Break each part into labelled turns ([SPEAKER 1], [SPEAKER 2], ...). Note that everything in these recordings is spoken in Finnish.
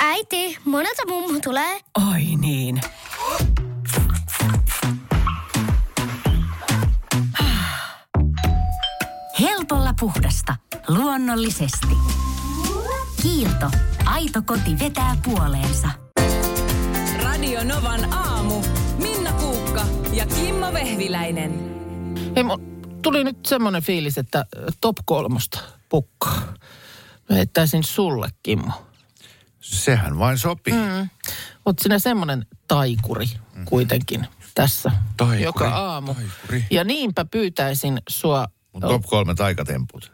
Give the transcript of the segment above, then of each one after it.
[SPEAKER 1] Äiti, monelta mummu tulee?
[SPEAKER 2] Oi niin. Helpolla puhdasta. Luonnollisesti. Kiilto. Aito koti vetää puoleensa.
[SPEAKER 3] Radio Novan aamu. Minna Kuukka ja Kimmo Vehviläinen.
[SPEAKER 4] Hei, mun tuli nyt semmoinen fiilis, että top kolmosta pukkaa. Mä heittäisin sulle, Kimmo.
[SPEAKER 5] Sehän vain sopii.
[SPEAKER 4] Mm. Oot sinä semmoinen taikuri kuitenkin tässä
[SPEAKER 5] Taikuri,
[SPEAKER 4] joka aamu.
[SPEAKER 5] taikuri.
[SPEAKER 4] Ja niinpä pyytäisin sua,
[SPEAKER 5] Mun top kolme taikatemput.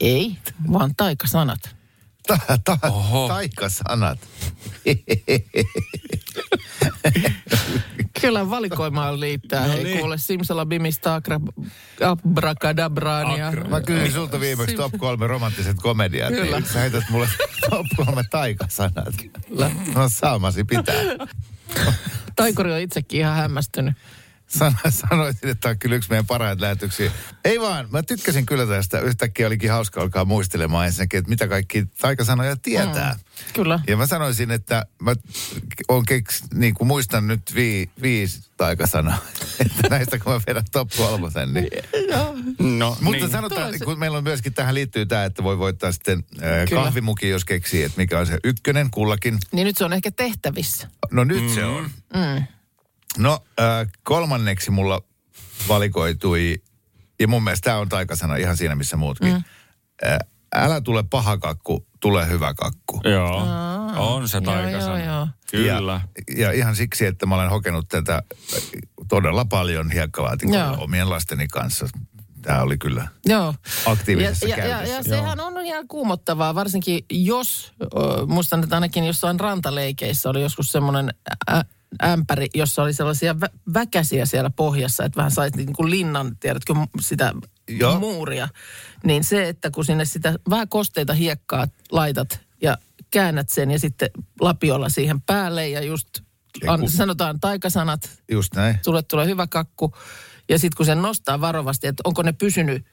[SPEAKER 4] ei, vaan taikasanat.
[SPEAKER 5] Ta, ta, taikasanat.
[SPEAKER 4] Kyllä valikoimaan liittää. No Hei,
[SPEAKER 6] niin.
[SPEAKER 4] kuule Simsalabimista Abrakadabrania.
[SPEAKER 5] Mä kysyin sulta viimeksi top kolme romanttiset komediat.
[SPEAKER 4] Kyllä.
[SPEAKER 5] Niin sä heität mulle top kolme taikasanat. No saamasi pitää.
[SPEAKER 4] Taikuri on itsekin ihan hämmästynyt.
[SPEAKER 5] Sano, sanoisin, että tämä on kyllä yksi meidän parhaita lähetyksiä. Ei vaan, mä tykkäsin kyllä tästä. Yhtäkkiä olikin hauska alkaa muistelemaan ensinnäkin, että mitä kaikki taikasanoja tietää. Mm.
[SPEAKER 4] Kyllä.
[SPEAKER 5] Ja mä sanoisin, että mä oon keks, niin kuin muistan nyt vii, viisi taikasanaa. että näistä kun mä vedän top kolmosen, niin...
[SPEAKER 6] No,
[SPEAKER 5] Mutta
[SPEAKER 6] niin.
[SPEAKER 5] sanotaan, kun meillä on myöskin tähän liittyy tämä, että voi voittaa sitten äh, kahvimuki, jos keksii, että mikä on se ykkönen kullakin.
[SPEAKER 4] Niin nyt se on ehkä tehtävissä.
[SPEAKER 5] No nyt mm. se on.
[SPEAKER 4] Mm.
[SPEAKER 5] No äh, kolmanneksi mulla valikoitui, ja mun mielestä tämä on taikasana ihan siinä missä muutkin. Mm. Äh, älä tule paha kakku, tule hyvä kakku.
[SPEAKER 6] Joo, on se taikasana.
[SPEAKER 4] Joo, joo, joo.
[SPEAKER 6] Kyllä.
[SPEAKER 5] Ja, ja ihan siksi, että mä olen hokenut tätä todella paljon hiekkalaatikolla
[SPEAKER 4] Joo.
[SPEAKER 5] omien lasteni kanssa. Tämä oli kyllä
[SPEAKER 4] Joo.
[SPEAKER 5] aktiivisessa
[SPEAKER 4] ja, ja, ja,
[SPEAKER 5] käytössä.
[SPEAKER 4] ja sehän on ihan kuumottavaa, varsinkin jos, ö, muistan, että ainakin jossain rantaleikeissä oli joskus semmoinen ä, ämpäri, jossa oli sellaisia vä, väkäsiä siellä pohjassa, että vähän sait niin kuin linnan, tiedätkö, sitä
[SPEAKER 5] Joo.
[SPEAKER 4] muuria. Niin se, että kun sinne sitä vähän kosteita hiekkaa laitat ja käännät sen ja sitten lapiolla siihen päälle ja just an, sanotaan taikasanat,
[SPEAKER 5] Just näin.
[SPEAKER 4] sulle tulee hyvä kakku. Ja sitten kun sen nostaa varovasti, että onko ne pysynyt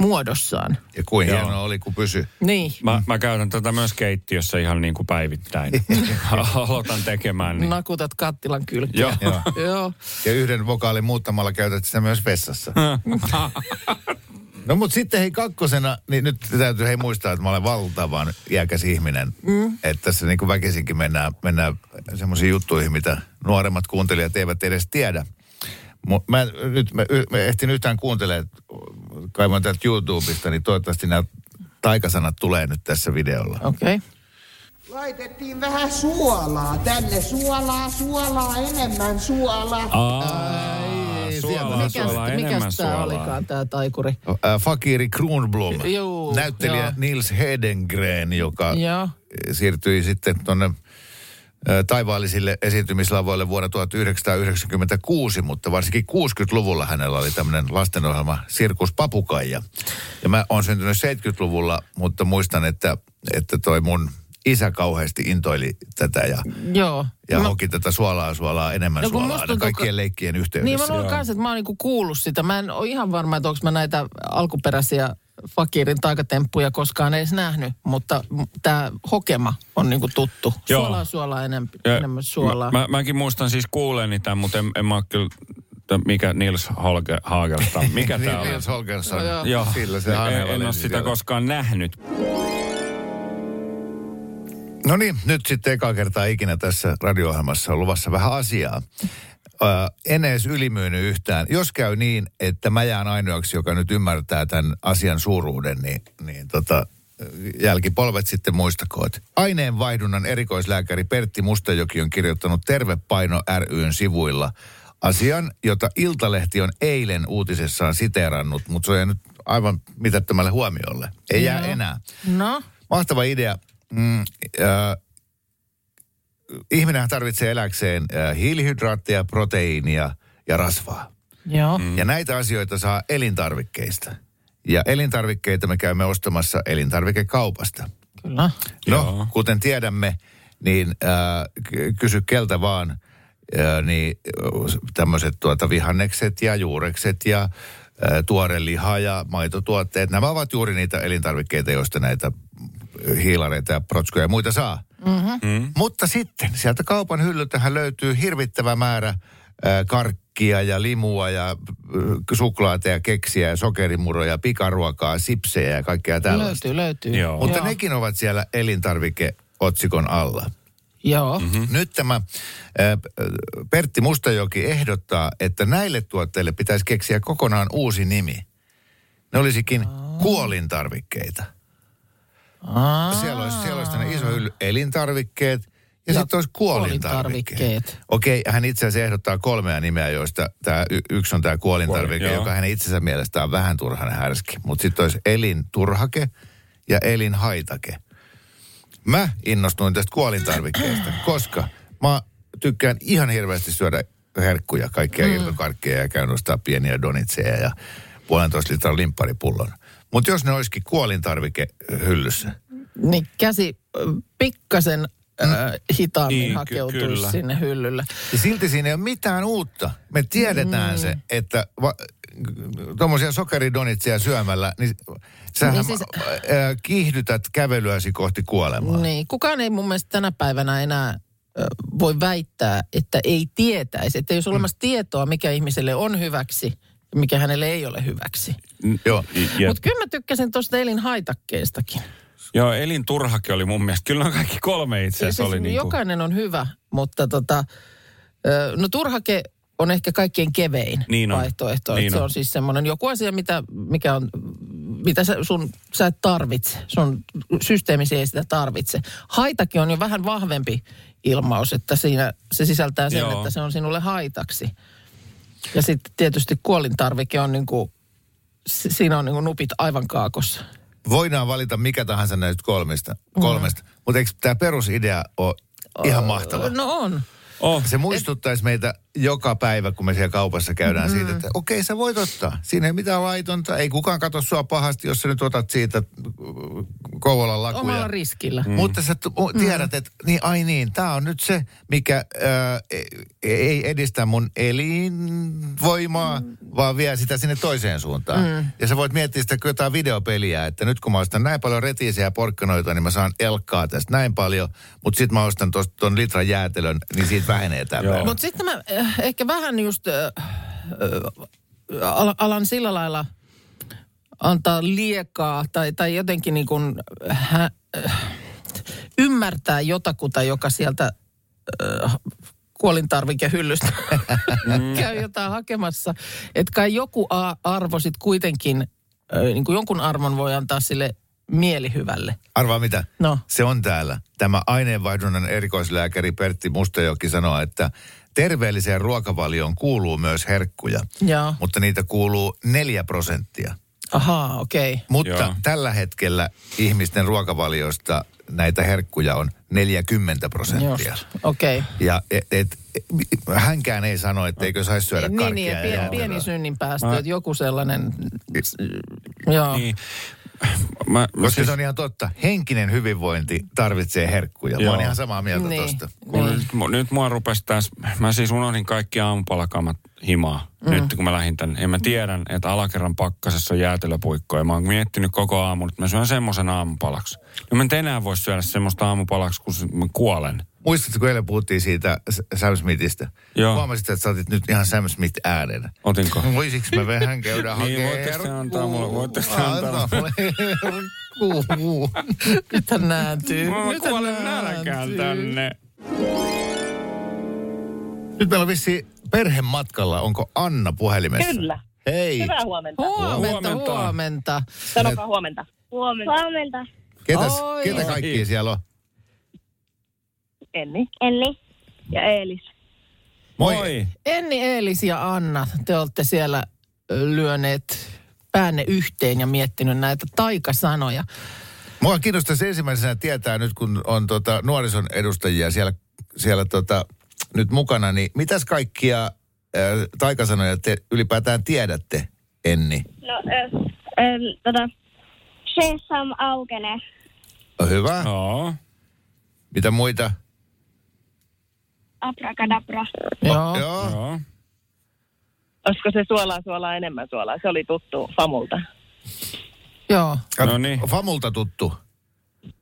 [SPEAKER 4] muodossaan.
[SPEAKER 5] Ja kuin
[SPEAKER 6] Joo.
[SPEAKER 5] hienoa oli, kun pysy.
[SPEAKER 4] Niin.
[SPEAKER 6] Mä, mä käytän tätä myös keittiössä ihan niin kuin päivittäin. Aloitan tekemään. Niin.
[SPEAKER 4] Nakutat kattilan kylkeä.
[SPEAKER 6] Joo.
[SPEAKER 5] Joo.
[SPEAKER 4] Joo.
[SPEAKER 5] Ja yhden vokaalin muuttamalla käytät sitä myös vessassa. No mutta sitten hei kakkosena, niin nyt täytyy hei muistaa, että mä olen valtavan iäkäs ihminen. Mm. Että tässä niin kuin väkisinkin mennään, mennään semmoisiin juttuihin, mitä nuoremmat kuuntelijat eivät edes tiedä. Mä, nyt mä, mä ehtin yhtään kuuntelemaan, kaivan täältä YouTubesta, niin toivottavasti nämä taikasanat tulee nyt tässä videolla.
[SPEAKER 4] Okei. Okay.
[SPEAKER 7] Laitettiin vähän suolaa tänne. Suolaa, suolaa, enemmän suolaa.
[SPEAKER 6] Aa, suolaa,
[SPEAKER 4] Mikäs,
[SPEAKER 6] suolaa, enemmän
[SPEAKER 4] mikäs tää
[SPEAKER 6] suolaa.
[SPEAKER 4] olikaan tää taikuri?
[SPEAKER 5] Äh, Fakiri Kronblom,
[SPEAKER 4] Juu,
[SPEAKER 5] näyttelijä
[SPEAKER 4] joo.
[SPEAKER 5] Nils Hedengren, joka
[SPEAKER 4] Joo.
[SPEAKER 5] siirtyi sitten tuonne taivaallisille esiintymislavoille vuonna 1996, mutta varsinkin 60-luvulla hänellä oli tämmöinen lastenohjelma Sirkus Papukaija. Ja mä oon syntynyt 70-luvulla, mutta muistan, että, että toi mun isä kauheasti intoili tätä ja,
[SPEAKER 4] Joo.
[SPEAKER 5] ja
[SPEAKER 4] Mä-
[SPEAKER 5] hoki tätä suolaa, suolaa, enemmän
[SPEAKER 4] No
[SPEAKER 5] suolaa
[SPEAKER 4] tuntuu,
[SPEAKER 5] kaikkien
[SPEAKER 4] ka-
[SPEAKER 5] leikkien
[SPEAKER 4] Niin
[SPEAKER 5] yhteydessä.
[SPEAKER 4] mä luulen kanssa, että mä oon niinku kuullut sitä. Mä en ole ihan varma, että onko mä näitä alkuperäisiä Fakirin taikatemppuja koskaan edes nähnyt, mutta tämä hokema on niinku tuttu.
[SPEAKER 6] Joo.
[SPEAKER 4] Suolaa, suolaa, enemmän,
[SPEAKER 6] Ja
[SPEAKER 4] enemmän suolaa.
[SPEAKER 6] Mä, mä, mäkin muistan siis kuuleeni tämän, mutta en, en mä kyllä, mikä Nils Holge, Hagelstam, mikä tää on?
[SPEAKER 5] Nils Holgersson,
[SPEAKER 4] Joo.
[SPEAKER 6] Joo,
[SPEAKER 5] sillä se
[SPEAKER 6] en, en ole sitä
[SPEAKER 5] siellä.
[SPEAKER 6] koskaan nähnyt.
[SPEAKER 5] No niin, nyt sitten eka kertaa ikinä tässä radio-ohjelmassa on luvassa vähän asiaa. Ö, en edes ylimyynyt yhtään. Jos käy niin, että mä jään ainoaksi, joka nyt ymmärtää tämän asian suuruuden, niin, niin tota, jälkipolvet sitten muistakoot. Aineenvaihdunnan erikoislääkäri Pertti Mustajoki on kirjoittanut Tervepaino ryn sivuilla asian, jota Iltalehti on eilen uutisessaan siteerannut, mutta se on jäänyt aivan mitättömälle huomiolle. Ei jää
[SPEAKER 4] Joo.
[SPEAKER 5] enää.
[SPEAKER 4] No,
[SPEAKER 5] Mahtava idea. Mm, äh, ihminenhän tarvitsee eläkseen äh, hiilihydraatteja, proteiinia ja rasvaa.
[SPEAKER 4] joo.
[SPEAKER 5] Mm. Ja näitä asioita saa elintarvikkeista. Ja elintarvikkeita me käymme ostamassa elintarvikekaupasta.
[SPEAKER 4] Kyllä.
[SPEAKER 5] No,
[SPEAKER 6] Joo.
[SPEAKER 5] kuten tiedämme, niin äh, ky- kysy keltä vaan, äh, niin tämmöiset tuota vihannekset ja juurekset ja ää, tuore liha ja maitotuotteet. Nämä ovat juuri niitä elintarvikkeita, joista näitä hiilareita ja protskuja ja muita saa. Mm. Mutta sitten sieltä kaupan hyllyltähän löytyy hirvittävä määrä ää, karkkia ja limua ja suklaata ja keksiä ja sokerimuroja, pikaruokaa, sipsejä ja kaikkea tällaista.
[SPEAKER 4] Löytyy, löytyy.
[SPEAKER 6] Joo.
[SPEAKER 5] Mutta
[SPEAKER 4] Joo.
[SPEAKER 5] nekin ovat siellä elintarvikeotsikon alla.
[SPEAKER 4] Joo.
[SPEAKER 5] Mm. Nyt tämä Pertti Mustajoki ehdottaa, että näille tuotteille pitäisi keksiä kokonaan uusi nimi. Ne olisikin kuolintarvikkeita.
[SPEAKER 4] Aa.
[SPEAKER 5] Siellä olisi, siellä olisi iso hylly elintarvikkeet ja,
[SPEAKER 4] Ja
[SPEAKER 5] sitten olisi kuolintarvikkeet.
[SPEAKER 4] kuolintarvikkeet.
[SPEAKER 5] Okei, hän itse asiassa ehdottaa kolmea nimeä, joista tämä y- yksi on tämä kuolintarvike,
[SPEAKER 6] Kuolin,
[SPEAKER 5] joka hänen itsensä mielestä on vähän turhan härski. Mutta sitten olisi elinturhake ja elinhaitake. Mä innostuin tästä kuolintarvikkeesta, koska mä tykkään ihan hirveästi syödä herkkuja, kaikkia mm. irtokarkkeja ja käyn ostaa pieniä donitseja ja puolentoista litran limpparipullon. Mutta jos ne olisikin kuolintarvike hyllyssä,
[SPEAKER 4] Niin käsi ö, pikkasen äh, hitaammin
[SPEAKER 6] Niin, ky-
[SPEAKER 4] hakeutuisi
[SPEAKER 6] kyllä.
[SPEAKER 4] sinne hyllylle.
[SPEAKER 5] Ja silti siinä ei ole mitään uutta. Me tiedetään mm. se, että va, tuommoisia sokeridonitseja syömällä, niin sähän
[SPEAKER 4] Niin siis-
[SPEAKER 5] äh, kiihdytät kävelyäsi kohti kuolemaa.
[SPEAKER 4] Niin, kukaan ei mun mielestä tänä päivänä enää ö, voi väittää, että ei tietäisi. Että jos on olemassa tietoa, mikä ihmiselle on hyväksi mikä hänelle ei ole hyväksi.
[SPEAKER 5] Joo.
[SPEAKER 6] Ja,
[SPEAKER 4] Mutta kyllä mä tykkäsin tuosta elinhaitakkeestakin.
[SPEAKER 6] joo, elinturhake oli mun mielestä. Kyllä on kaikki kolme itse asiassa
[SPEAKER 4] Siis
[SPEAKER 6] oli niin kuin,
[SPEAKER 4] jokainen on hyvä, mutta tota, no turhake on ehkä kaikkein kevein
[SPEAKER 6] Niin on.
[SPEAKER 4] vaihtoehto.
[SPEAKER 6] Niin
[SPEAKER 4] se
[SPEAKER 6] on.
[SPEAKER 4] on siis semmoinen joku asia, mitä, mikä on, mitä sä, sun, sä et tarvitse. Sun systeemisi ei sitä tarvitse. Haitakin on jo vähän vahvempi ilmaus, että siinä se sisältää sen,
[SPEAKER 6] Joo.
[SPEAKER 4] että se on sinulle haitaksi. Ja sitten tietysti kuolintarvike on niin kuin, si- siinä on niin kuin nupit aivan kaakossa.
[SPEAKER 5] Voidaan valita mikä tahansa näistä kolmesta, kolmesta. Mm. mutta eikö tämä perusidea ole ihan mahtava?
[SPEAKER 4] No on.
[SPEAKER 6] oh,
[SPEAKER 5] Se muistuttaisi meitä joka päivä, kun me siellä kaupassa käydään mm. siitä, että okei, sä voit ottaa. Siinä ei mitään laitonta. Ei kukaan katso sua pahasti, jos sä nyt otat siitä äh, Kouvolan lakuja.
[SPEAKER 4] Omalla riskillä.
[SPEAKER 5] Mm. Mutta sä tu- tiedät, että niin, ai niin, tämä on nyt se, mikä ää, e- ei edistä mun elinvoimaa, mm. vaan vie sitä sinne toiseen suuntaan. Mm. Ja sä voit miettiä sitä jotain videopeliä, että nyt kun mä ostan näin paljon retiisiä ja porkkanoita, niin mä saan elkkaa tästä näin paljon, mutta sitten mä ostan ton litran jäätelön, niin siitä vähenee tämä.
[SPEAKER 4] Mutta sitten mä äh, ehkä vähän just al- alan sillä lailla antaa liekaa tai, tai jotenkin niin kuin hä, äh, ymmärtää jotakuta, joka sieltä äh, kuolintarvikehyllystä käy jotain hakemassa. Että kai joku arvo sitten kuitenkin, äh, niin kuin jonkun arvon voi antaa sille mielihyvälle.
[SPEAKER 5] Arvaa mitä?
[SPEAKER 4] No.
[SPEAKER 5] Se on täällä. Tämä aineenvaihdunnan erikoislääkäri Pertti Mustajoki sanoo, että terveelliseen ruokavalioon kuuluu myös herkkuja,
[SPEAKER 4] Joo.
[SPEAKER 5] mutta niitä kuuluu neljä prosenttia.
[SPEAKER 4] Ahaa, okei. Okay.
[SPEAKER 5] Mutta
[SPEAKER 6] Joo.
[SPEAKER 5] tällä hetkellä ihmisten ruokavaliosta näitä herkkuja on 40 prosenttia.
[SPEAKER 4] Okei. Okay.
[SPEAKER 5] Ja et, et, hänkään ei sano, etteikö saisi syödä
[SPEAKER 4] Niin,
[SPEAKER 5] karkkia
[SPEAKER 4] niin, ja
[SPEAKER 5] ja
[SPEAKER 4] pieni, pieni synnin päästö, että joku sellainen, joo.
[SPEAKER 6] niin. Mä, mä
[SPEAKER 5] Koska
[SPEAKER 6] siis,
[SPEAKER 5] se on ihan totta. Henkinen hyvinvointi tarvitsee herkkuja. Mä
[SPEAKER 6] Joo.
[SPEAKER 5] oon ihan samaa mieltä
[SPEAKER 4] Niin.
[SPEAKER 5] tosta.
[SPEAKER 6] kun
[SPEAKER 4] Niin.
[SPEAKER 6] nyt, nyt mua rupesi tässä, mä siis unohdin kaikki aamupalakamat himaa. Mm. Nyt kun mä lähdin tänne. Ja mä tiedän, että alakerran pakkasessa on jäätelöpuikkoja. Mä oon miettinyt koko aamun, että mä syön semmoisen aamupalaksi. No mä en enää voi syödä semmoista aamupalaksi, kun mä kuolen.
[SPEAKER 5] Muistatko, kun eilen puhuttiin siitä Sam Smithistä?
[SPEAKER 6] Joo.
[SPEAKER 5] Huomasit, että sä otit nyt ihan Sam Smith äänen.
[SPEAKER 6] Otinko?
[SPEAKER 5] Voisiko mä vähän käydä
[SPEAKER 6] Niin,
[SPEAKER 5] hakemaan
[SPEAKER 6] voitteko te antaa
[SPEAKER 5] herkkuu?
[SPEAKER 6] mulle- voitteko te antaa
[SPEAKER 5] mulle.
[SPEAKER 4] Nyt hän nääntyy.
[SPEAKER 6] Mä
[SPEAKER 4] Nyt hän
[SPEAKER 6] kuolen nälkään
[SPEAKER 4] nääntyy.
[SPEAKER 6] tänne.
[SPEAKER 5] Nyt meillä on vissi perhematkalla. Onko Anna puhelimessa?
[SPEAKER 8] Kyllä.
[SPEAKER 5] Hei.
[SPEAKER 8] Hyvää huomenta.
[SPEAKER 4] Huomenta,
[SPEAKER 6] Huomenta.
[SPEAKER 4] huomenta.
[SPEAKER 8] Sanokaa huomenta.
[SPEAKER 1] Huomenta. Huomenta.
[SPEAKER 5] Ketäs,
[SPEAKER 4] Oi.
[SPEAKER 5] ketä kaikki siellä on?
[SPEAKER 8] Enni
[SPEAKER 1] Elli.
[SPEAKER 8] ja Eelis.
[SPEAKER 5] Moi.
[SPEAKER 6] Moi.
[SPEAKER 4] Enni, Eelis ja Anna, te olette siellä lyöneet päänne yhteen ja miettinyt näitä taikasanoja.
[SPEAKER 5] Mua kiinnostaisi ensimmäisenä tietää nyt, kun on tota, nuorison edustajia siellä, siellä tota, nyt mukana, niin mitäs kaikkia äh, taikasanoja te ylipäätään tiedätte, Enni?
[SPEAKER 1] No, ö, ö, tota, Sesam aukene.
[SPEAKER 5] Hyvä. No.
[SPEAKER 6] Joo.
[SPEAKER 5] Mitä muita?
[SPEAKER 1] Abracadabra.
[SPEAKER 4] Joo.
[SPEAKER 5] Joo.
[SPEAKER 6] Joo.
[SPEAKER 8] Olisiko se suolaa suolaa enemmän suolaa? Se oli tuttu Famulta.
[SPEAKER 4] Joo.
[SPEAKER 6] No niin.
[SPEAKER 5] Famulta tuttu.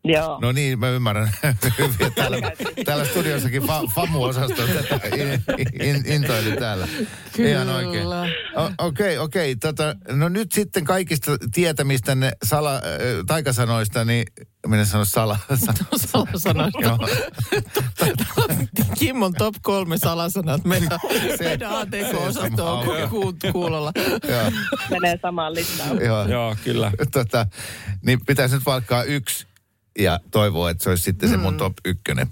[SPEAKER 8] Joo.
[SPEAKER 5] No niin, mä ymmärrän hyvin. Täällä, täällä studiossakin fa, FAMU-osasto tätä in, in, intoili täällä. Ihan oikein.
[SPEAKER 4] Kyllä.
[SPEAKER 5] Okei, okei. Tota, no nyt sitten kaikista tietämistänne sala, äh, taikasanoista, niin minä sanon sala.
[SPEAKER 4] Salasanoista.
[SPEAKER 5] Joo.
[SPEAKER 4] Kimmon top kolme salasanat meidän, meidän ATK-osasto on kuulolla.
[SPEAKER 5] Joo,
[SPEAKER 8] Menee samaan listaan.
[SPEAKER 5] joo.
[SPEAKER 6] Joo, kyllä.
[SPEAKER 5] Tota, niin pitäisi nyt valkkaa yksi ja toivoa, että se olisi sitten se mun top ykkönen.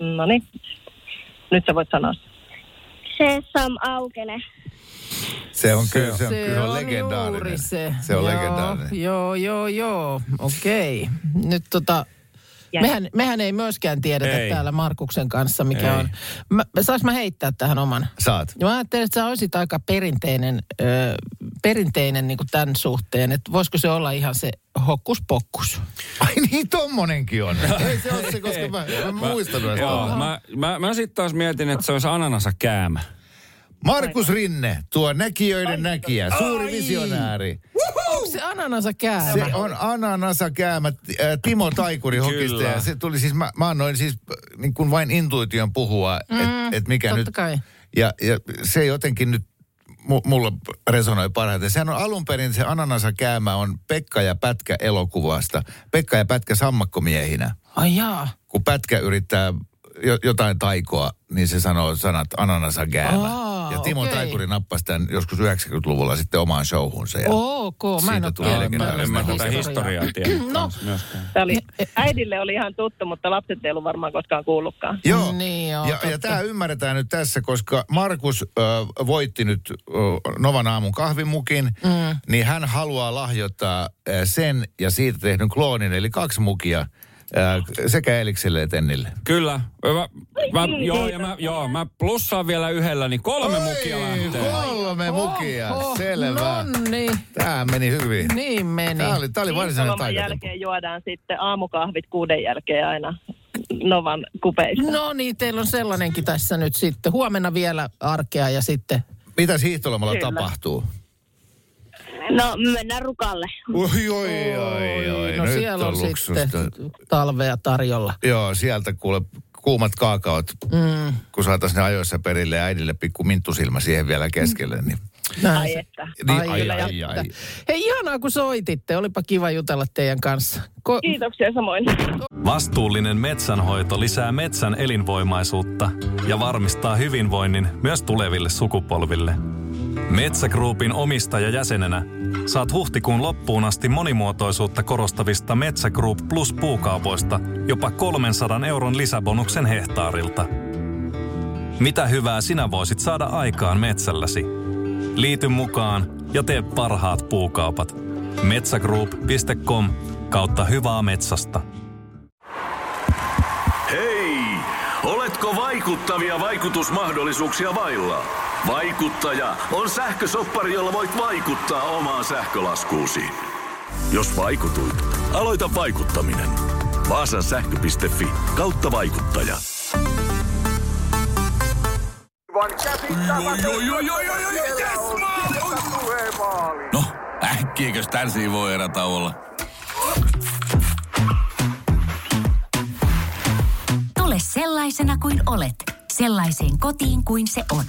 [SPEAKER 8] No niin. Nyt sä voit sanoa.
[SPEAKER 1] Sesam aukene.
[SPEAKER 5] Se on kyllä, se on,
[SPEAKER 4] Se
[SPEAKER 5] kyllä
[SPEAKER 4] on
[SPEAKER 5] legendaarinen.
[SPEAKER 4] juuri se.
[SPEAKER 5] Se on
[SPEAKER 4] joo,
[SPEAKER 5] legendaarinen.
[SPEAKER 4] Joo, joo, joo. Okei. Nyt tota, mehän, mehän ei myöskään tiedetä
[SPEAKER 6] Ei.
[SPEAKER 4] täällä Markuksen kanssa, mikä
[SPEAKER 6] Ei.
[SPEAKER 4] on. Mä, saanko mä heittää tähän oman?
[SPEAKER 5] Saat.
[SPEAKER 4] Mä ajattelin, että sä olisit aika perinteinen, ö, perinteinen niin kuin tämän suhteen, että voisiko se olla ihan se hokkuspokkus.
[SPEAKER 5] Ai niin, tommonenkin on. Ei se ole se, koska mä, mä muistan noista.
[SPEAKER 6] Joo, mä, mä, mä sitten taas mietin, että se olisi ananasa käämä.
[SPEAKER 5] Markus Rinne, tuo näkijöiden näkijä, suuri visionääri.
[SPEAKER 4] Onko se ananasa käämä?
[SPEAKER 5] Se on Ananasa Käämä, äh, Timo Taikuri hokista. Ja se tuli siis, mä, mä annoin siis niin kuin vain intuition puhua, että et mikä
[SPEAKER 4] totta
[SPEAKER 5] nyt.
[SPEAKER 4] kai.
[SPEAKER 5] Ja, ja se jotenkin nyt mu- mulla resonoi parhaiten. Sehän on alun perin se Ananasa Käämä on Pekka ja Pätkä elokuvasta. Pekka ja Pätkä sammakkomiehinä.
[SPEAKER 4] Ai jaa.
[SPEAKER 5] Kun Pätkä yrittää jotain taikoa, niin se sanoo sanat Ananasa.
[SPEAKER 4] Aa,
[SPEAKER 5] ja Timo
[SPEAKER 4] okei.
[SPEAKER 5] Taikuri nappasi tämän joskus 90-luvulla sitten omaan showhunsa. Ja
[SPEAKER 4] Ok, mä en
[SPEAKER 5] Siitä
[SPEAKER 4] ole
[SPEAKER 5] tuli
[SPEAKER 6] en mä, en mä tätä historiaa tiedä
[SPEAKER 4] No.
[SPEAKER 8] Tämä oli, äidille oli ihan tuttu, mutta lapset ei ollut varmaan koskaan kuullutkaan.
[SPEAKER 5] Joo,
[SPEAKER 4] Niin joo,
[SPEAKER 5] ja, ja tämä ymmärretään nyt tässä, koska Markus ö, voitti nyt ö, Novan aamun kahvimukin, mm. niin hän haluaa lahjoittaa ö, sen ja siitä tehdyn kloonin, eli kaksi mukia sekä Elikselle että Tennille.
[SPEAKER 6] Kyllä. Mä, mä, joo, ja mä, joo, mä plussaan vielä yhdellä, niin kolme mukia lähtee.
[SPEAKER 5] Kolme mukia, selvä.
[SPEAKER 4] No niin,
[SPEAKER 5] Tämä meni hyvin.
[SPEAKER 4] niin meni.
[SPEAKER 5] Tämä oli, tämä oli varsinainen taikatempo.
[SPEAKER 8] jälkeen juodaan sitten aamukahvit kuuden jälkeen aina Novan kupeista.
[SPEAKER 4] No niin, teillä on sellainenkin tässä nyt sitten. Huomenna vielä arkea ja sitten...
[SPEAKER 5] Mitä hiihtolomalla
[SPEAKER 8] Kyllä.
[SPEAKER 5] tapahtuu?
[SPEAKER 1] No, mennään rukalle.
[SPEAKER 5] Oi, oi, oi, oi.
[SPEAKER 4] no
[SPEAKER 5] nyt
[SPEAKER 4] siellä on,
[SPEAKER 5] luksusta.
[SPEAKER 4] sitten talvea tarjolla.
[SPEAKER 5] Joo, sieltä kuule kuumat kaakaot, mm. kun saataisiin ne ajoissa perille ja äidille pikku minttusilmä siihen vielä keskelle, niin...
[SPEAKER 4] Näin
[SPEAKER 8] Ai että.
[SPEAKER 5] Niin,
[SPEAKER 4] Ai,
[SPEAKER 5] ai,
[SPEAKER 4] ai,
[SPEAKER 5] ai.
[SPEAKER 4] Hei, ihanaa kun soititte. Olipa kiva jutella teidän kanssa. Ko-
[SPEAKER 8] Kiitoksia samoin.
[SPEAKER 9] Vastuullinen metsänhoito lisää metsän elinvoimaisuutta ja varmistaa hyvinvoinnin myös tuleville sukupolville. Metsä Groupin omistajajäsenenä saat huhtikuun loppuun asti monimuotoisuutta korostavista Metsä Group Plus puukaupoista jopa 300 euron lisäbonuksen hehtaarilta. Mitä hyvää sinä voisit saada aikaan metsälläsi? Liity mukaan ja tee parhaat puukaupat. Metsägroup.com kautta hyvää metsästä.
[SPEAKER 10] Hei! Oletko vaikuttavia vaikutusmahdollisuuksia vailla? Vaikuttaja on sähkösoppari, jolla voit vaikuttaa omaan sähkölaskuusi. Jos vaikutuit, aloita vaikuttaminen. Vaasan sähkö.fi kautta vaikuttaja.
[SPEAKER 11] No, äkkiäkös tän voi erä olla?
[SPEAKER 2] Tule sellaisena kuin olet, sellaiseen kotiin kuin se on.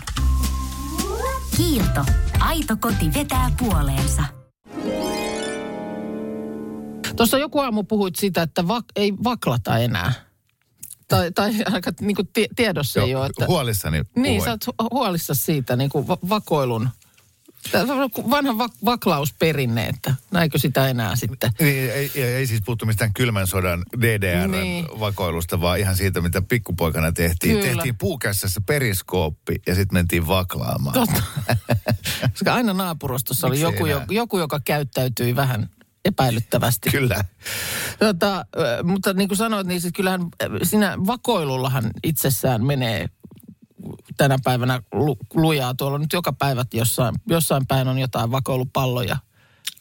[SPEAKER 2] Kiilto. Aito koti vetää puoleensa.
[SPEAKER 4] Tuossa joku aamu puhuit sitä, että va- ei vaklata enää. Tai, tai aika niin kuin tiedossa ei ole. Että,
[SPEAKER 5] Huolissani
[SPEAKER 4] niin,
[SPEAKER 5] puhuin.
[SPEAKER 4] sä oot hu- huolissa siitä niin kuin va- vakoilun. Vanha va- vaklausperinne, että näikö sitä enää sitten?
[SPEAKER 5] Niin, ei, ei, ei siis puhuttu mistään kylmän sodan DDR-vakoilusta,
[SPEAKER 4] Niin.
[SPEAKER 5] vaan ihan siitä, mitä pikkupoikana tehtiin.
[SPEAKER 4] Kyllä.
[SPEAKER 5] Tehtiin puukässässä periskooppi ja sitten mentiin vaklaamaan.
[SPEAKER 4] Totta. Koska aina naapurustossa oli joku,
[SPEAKER 5] enää?
[SPEAKER 4] joku, joka käyttäytyi vähän epäilyttävästi.
[SPEAKER 5] Kyllä.
[SPEAKER 4] Tota, mutta niin kuin sanoit, niin siis kyllähän ö, siinä vakoilullahan itsessään menee tänä päivänä lu, lujaa. Tuolla nyt joka päivä jossain, jossain päin on jotain vakoilupalloja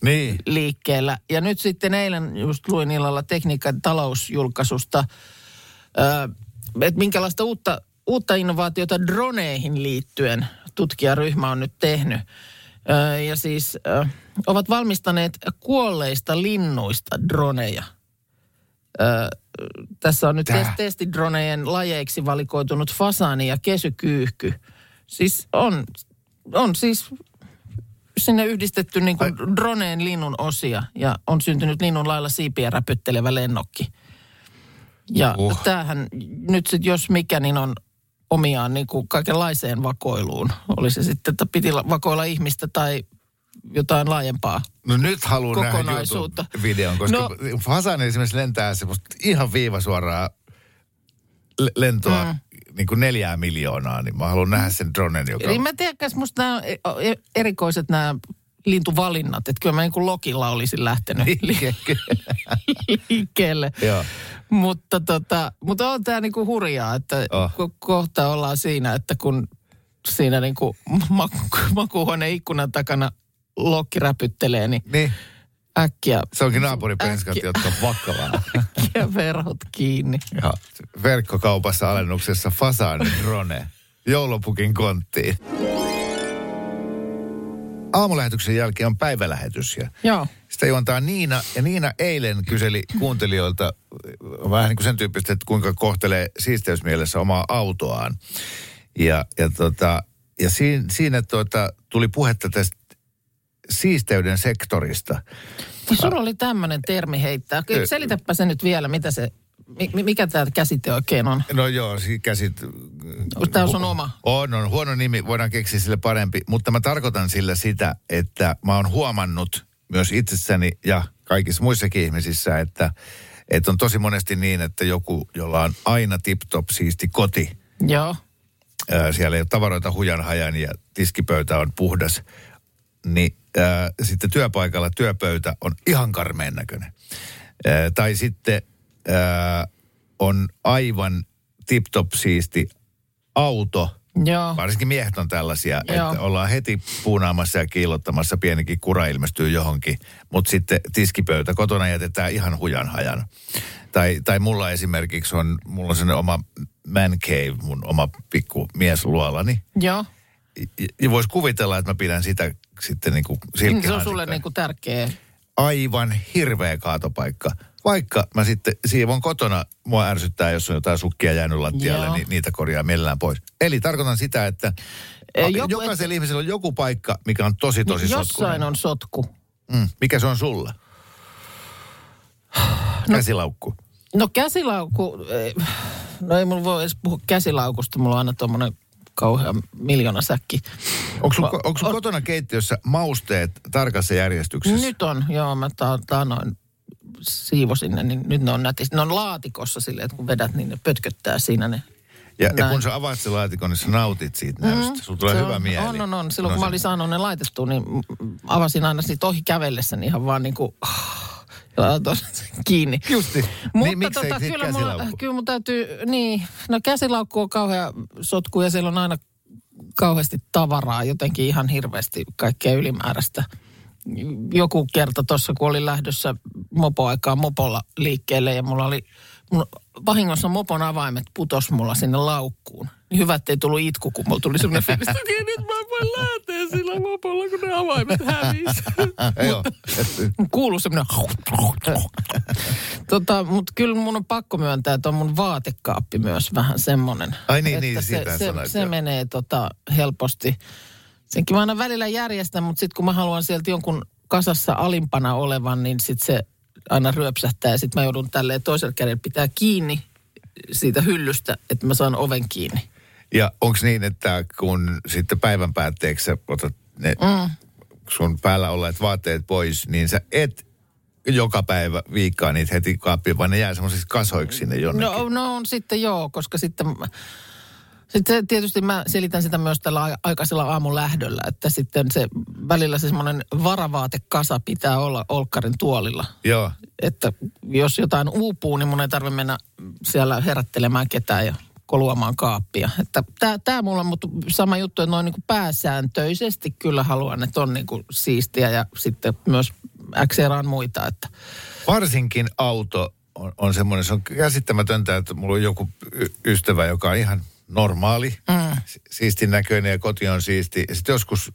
[SPEAKER 5] Niin.
[SPEAKER 4] liikkeellä. Ja nyt sitten eilen just luin illalla tekniikan talousjulkaisusta, että minkälaista uutta, uutta innovaatiota droneihin liittyen tutkijaryhmä on nyt tehnyt. Ja siis ovat valmistaneet kuolleista linnuista droneja. Tässä on nyt
[SPEAKER 5] Tää?
[SPEAKER 4] tes- testidronejen lajeiksi valikoitunut fasaani ja kesykyyhky. Siis on, on siis sinne yhdistetty niin kuin droneen linnun osia ja on syntynyt linnun lailla siipiä räpyttelevä lennokki. Ja
[SPEAKER 5] Uh.
[SPEAKER 4] tämähän nyt sitten jos mikä, niin on omiaan niin kuin kaikenlaiseen vakoiluun. Oli se sitten, että piti la- vakoilla ihmistä tai jotain laajempaa.
[SPEAKER 5] No nyt haluan nähdä. YouTube-videon, koska no. Fasani esimerkiksi lentää semmoista ihan viivasuoraa le- lentoa mm. niin kuin neljää miljoonaa, niin mä haluan nähdä sen dronen, joka...
[SPEAKER 4] Eli mä tiedän, musta nämä erikoiset nämä lintuvalinnat, että kyllä mä niin kuin Lokilla olisin lähtenyt liikkeelle.
[SPEAKER 5] Joo.
[SPEAKER 4] Mutta, tota, mutta on tämä niinku hurjaa, että
[SPEAKER 5] Oh.
[SPEAKER 4] ko- kohta ollaan siinä, että kun siinä niinku maku, makuuhuoneen ikkunan takana lokki räpyttelee, niin
[SPEAKER 5] Niin,
[SPEAKER 4] äkkiä,
[SPEAKER 5] se onkin naapuripenskat,
[SPEAKER 4] Äkkiä.
[SPEAKER 5] jotka on
[SPEAKER 4] äkkiä verhot kiinni.
[SPEAKER 5] ja verkkokaupassa alennuksessa Fasani drone joulupukin konttiin. Aamulähetyksen jälkeen on päivälähetys ja
[SPEAKER 4] Joo.
[SPEAKER 5] Sitä juontaa Niina, ja Niina eilen kyseli kuuntelijoilta äh, vähän niin kuin sen tyyppistä, että kuinka kohtelee siisteysmielessä omaa autoaan. Ja, ja, tota, ja siinä, siinä tuota, tuli puhetta tästä siisteyden sektorista.
[SPEAKER 4] Niin sulla oli tämmöinen termi heittää. Selitäpä se nyt vielä, mitä se, mi- mikä tämä käsite oikein on.
[SPEAKER 5] No joo, si- käsit...
[SPEAKER 4] Tämä on sun oma.
[SPEAKER 5] On, on huono nimi, voidaan keksiä sille parempi. Mutta mä tarkoitan sillä sitä, että mä oon huomannut myös itsessäni ja kaikissa muissakin ihmisissä, että, että on tosi monesti niin, että joku, jolla on aina tip-top siisti koti,
[SPEAKER 4] Joo.
[SPEAKER 5] ää, siellä ei ole tavaroita hujan hajan ja tiskipöytä on puhdas, niin ää, sitten työpaikalla työpöytä on ihan karmeen näköinen. Ää, tai sitten ää, on aivan tip-top siisti auto,
[SPEAKER 4] Joo.
[SPEAKER 5] varsinkin miehet on tällaisia,
[SPEAKER 4] Joo.
[SPEAKER 5] että ollaan heti puunaamassa ja kiillottamassa, pienikin kura ilmestyy johonkin, mutta sitten tiskipöytä kotona jätetään ihan hujan hajan. Tai, tai mulla esimerkiksi on, mulla on sellainen oma man cave, mun oma pikku miesluolani.
[SPEAKER 4] Joo.
[SPEAKER 5] Ja voisi kuvitella, että mä pidän sitä sitten niin kuin
[SPEAKER 4] Niin se on sulle niinku tärkeä.
[SPEAKER 5] Aivan hirveä kaatopaikka. Vaikka mä sitten siivon kotona, mua ärsyttää, jos on jotain sukkia jäänyt lattialle,
[SPEAKER 4] Joo.
[SPEAKER 5] niin niitä korjaa mielellään pois. Eli tarkoitan sitä, että
[SPEAKER 4] Ei,
[SPEAKER 5] joku, jokaisella ihmisellä on joku paikka, mikä on tosi, tosi
[SPEAKER 4] Niin
[SPEAKER 5] sotkuinen.
[SPEAKER 4] Jossain on sotku.
[SPEAKER 5] Mm. Mikä se on sulla? Käsilaukku.
[SPEAKER 4] No käsilaukku, ei- no ei mulla voi edes puhua käsilaukusta, mulla on aina tuommoinen kauhea miljoona säkki.
[SPEAKER 5] Onko sun,
[SPEAKER 4] Va-
[SPEAKER 5] onko sun
[SPEAKER 4] on-
[SPEAKER 5] kotona keittiössä mausteet tarkassa järjestyksessä?
[SPEAKER 4] Nyt on, joo, mä ta- taanoin siivosin ne, niin nyt ne on nätisti. Ne on laatikossa silleen, että kun vedät, niin ne pötköttää siinä ne.
[SPEAKER 5] Ja, ja kun sä avaat sen laatikon, niin sä nautit siitä näystä. Sulla tulee
[SPEAKER 4] Se
[SPEAKER 5] hyvä
[SPEAKER 4] on,
[SPEAKER 5] mieli.
[SPEAKER 4] On, on, on. Silloin
[SPEAKER 5] No
[SPEAKER 4] kun mä olin saanut ne laitettua, niin mm, avasin aina siitä ohi kävellessä niin ihan vaan niin kuin... Laitoin sen kiinni.
[SPEAKER 5] Justi.
[SPEAKER 4] Mutta
[SPEAKER 5] Niin, miksei
[SPEAKER 4] tota, kyllä, mulla,
[SPEAKER 5] käsilaukku?
[SPEAKER 4] kyllä mun täytyy, niin, no käsilaukku on kauhea sotku ja siellä on aina kauheasti tavaraa, jotenkin ihan hirveästi kaikkea ylimääräistä. Joku kerta tuossa, kun olin lähdössä mopoaikaa mopolla liikkeelle ja mulla oli, mun vahingossa mopon avaimet putos mulla sinne laukkuun. Niin hyvä, ettei tullut itku, kun mulla tuli semmoinen fiilis, että nyt mä voin lähteä sillä mopolla, kun ne avaimet hävisi.
[SPEAKER 5] Joo.
[SPEAKER 4] Kuuluu semmoinen... tota, mutta kyllä mun on pakko myöntää, että on mun vaatekaappi myös vähän semmoinen.
[SPEAKER 5] Ai niin, niin,
[SPEAKER 4] se,
[SPEAKER 5] siitä
[SPEAKER 4] se,
[SPEAKER 5] sanoit,
[SPEAKER 4] se menee tota, helposti. Senkin mä aina välillä järjestän, mutta sitten kun mä haluan sieltä jonkun kasassa alimpana olevan, niin sitten se aina ryöpsähtää ja sitten mä joudun tälleen toisella kädellä pitää kiinni siitä hyllystä, että mä saan oven kiinni.
[SPEAKER 5] Ja onko niin, että kun sitten päivän päätteeksi sä otat ne
[SPEAKER 4] Mm.
[SPEAKER 5] sun päällä olleet vaatteet pois, niin sä et joka päivä viikkaa niitä heti kaappiin, vaan ne jää semmoisiksi kasoiksi sinne jonnekin.
[SPEAKER 4] No, no on sitten joo, koska sitten... Sitten tietysti mä selitän sitä myös tällä ai- aikaisella aamun lähdöllä, että sitten se välillä se semmoinen varavaatekasa pitää olla olkkarin tuolilla.
[SPEAKER 5] Joo.
[SPEAKER 4] Että jos jotain uupuu, niin mun ei tarvitse mennä siellä herättelemään ketään ja koluamaan kaappia. Että tää, tää mulla on mutta sama juttu, että noin niin pääsääntöisesti kyllä haluan, että on niin kuin siistiä ja sitten myös äkseeraan muita, että
[SPEAKER 5] Varsinkin auto on, on semmoinen, se on käsittämätöntä, että mulla on joku y- ystävä, joka on ihan normaali,
[SPEAKER 4] Mm.
[SPEAKER 5] si- siistin näköinen ja koti on siisti. Ja sitten joskus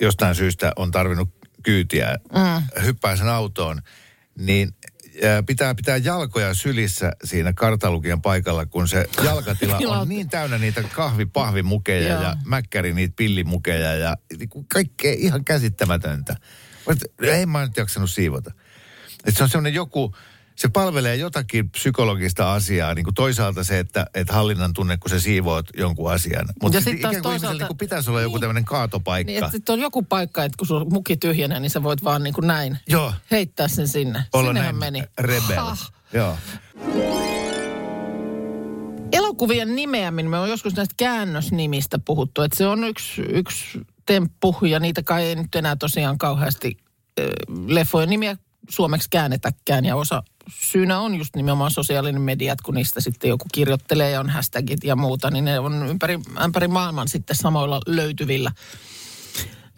[SPEAKER 5] jostain syystä on tarvinnut kyytiä,
[SPEAKER 4] Mm.
[SPEAKER 5] hyppää sen autoon, niin ää, pitää pitää jalkoja sylissä siinä kartalukijan paikalla, kun se jalkatila on niin täynnä niitä kahvipahvimukeja
[SPEAKER 4] Joo.
[SPEAKER 5] ja mäkkäri niitä pillimukeja ja niinku kaikkea ihan käsittämätöntä. Ei mä nyt jaksanut siivota. Et se on semmoinen joku, se palvelee jotakin psykologista asiaa, niin kuin toisaalta se, että, että hallinnan tunne, kun sä siivoat jonkun asian. Mutta sitten ikään kuin
[SPEAKER 4] toisaalta-
[SPEAKER 5] niin kuin pitäisi olla joku tämmöinen kaatopaikka.
[SPEAKER 4] Niin, että sit on joku paikka, että kun sun muki tyhjenee, niin sä voit vaan niin kuin näin
[SPEAKER 5] Joo.
[SPEAKER 4] heittää sen sinne.
[SPEAKER 5] Olla
[SPEAKER 4] Sinnehän
[SPEAKER 5] näin
[SPEAKER 4] meni.
[SPEAKER 5] rebel.
[SPEAKER 4] Hah.
[SPEAKER 5] Joo.
[SPEAKER 4] Elokuvien nimeäminen, me on joskus näistä käännösnimistä puhuttu, että se on yksi, yksi temppu, ja niitä kai ei nyt enää tosiaan kauheasti äh, leffojen nimiä suomeksi käännetäkään, ja osa syynä on just nimenomaan sosiaalinen media, kun niistä sitten joku kirjoittelee ja on hashtagit ja muuta, niin ne on ympäri, ympäri maailman sitten samoilla löytyvillä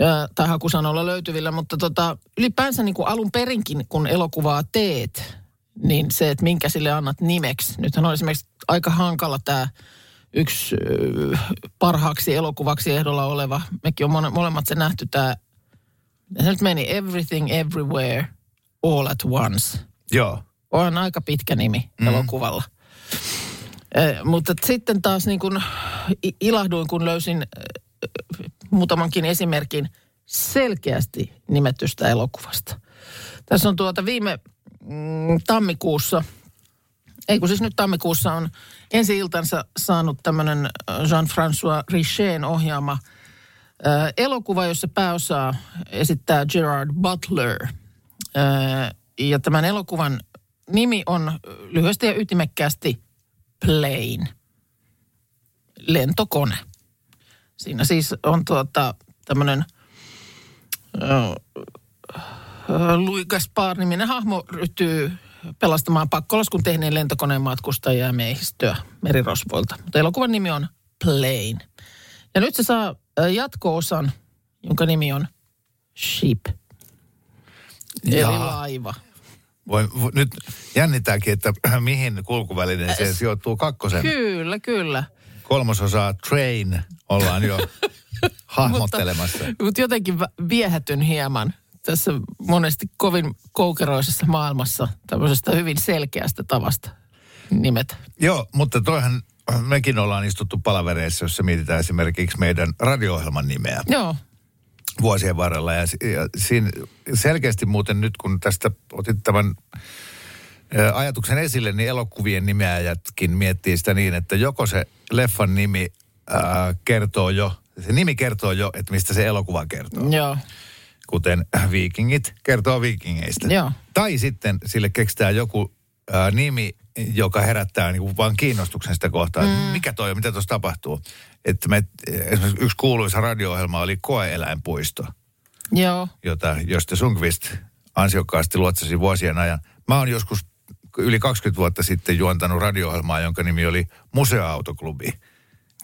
[SPEAKER 4] Ö, tai hakusanoilla löytyvillä, mutta tota, ylipäänsä niin kuin alun perinkin, kun elokuvaa teet, niin se, että minkä sille annat nimeksi. Nythän on esimerkiksi aika hankala tämä yksi parhaaksi elokuvaksi ehdolla oleva, mekin on molemmat se nähty tämä, se nyt meni Everything Everywhere All at Once.
[SPEAKER 5] Joo.
[SPEAKER 4] On aika pitkä nimi mm. elokuvalla. Eh, mutta sitten taas niin kuin i- ilahduin, kun löysin eh, muutamankin esimerkin selkeästi nimetystä elokuvasta. Tässä on tuota viime mm, tammikuussa, ei kun siis nyt tammikuussa on ensi iltansa saanut tämmöinen Jean-François Richet ohjaama ö, elokuva, jossa pääosaa esittää Gerard Butler. Ja tämän elokuvan nimi on lyhyesti ja ytimekkäästi Plane. Lentokone. Siinä siis on tuota tämmöinen Louis Gaspar-niminen hahmo ryhtyy pelastamaan pakkolaskun tehneen lentokoneen matkustajia ja miehistöä merirosvoilta. Mutta elokuvan nimi on Plane. Ja nyt se saa jatko-osan, jonka nimi on Ship. Eli
[SPEAKER 5] Jaa.
[SPEAKER 4] laiva.
[SPEAKER 5] Voi, vo, nyt jännitäänkin, että mihin kulkuvälineeseen sijoittuu kakkosen.
[SPEAKER 4] Kyllä, kyllä.
[SPEAKER 5] Kolmososaa train ollaan jo hahmottelemassa.
[SPEAKER 4] Mutta, mutta jotenkin viehätyn hieman tässä monesti kovin koukeroisessa maailmassa tämmöisestä hyvin selkeästä tavasta nimetä.
[SPEAKER 5] Joo, mutta toihan mekin ollaan istuttu palavereissa, jossa mietitään esimerkiksi meidän radio-ohjelman nimeä
[SPEAKER 4] Joo,
[SPEAKER 5] vuosien varrella. Ja, ja siinä selkeästi muuten nyt, kun tästä otit tämän ajatuksen esille, niin elokuvien nimeäjätkin miettii sitä niin, että joko se leffan nimi ää, kertoo jo, se nimi kertoo jo, että mistä se elokuva kertoo.
[SPEAKER 4] joo,
[SPEAKER 5] Kuten Vikingit kertoo vikingeistä.
[SPEAKER 4] joo.
[SPEAKER 5] Tai sitten sille keksitään joku ää, nimi, joka herättää niinku vaan kiinnostuksen sitä kohtaa, mm. että mikä toi on, mitä tuossa tapahtuu. Että me, esimerkiksi yksi kuuluisa radio-ohjelma oli Koeeläinpuisto,
[SPEAKER 4] Joo,
[SPEAKER 5] jota, josta Sundqvist ansiokkaasti luotsasi vuosien ajan. Mä oon joskus yli 20 vuotta sitten juontanut radio-ohjelmaa, jonka nimi oli Museoautoklubi.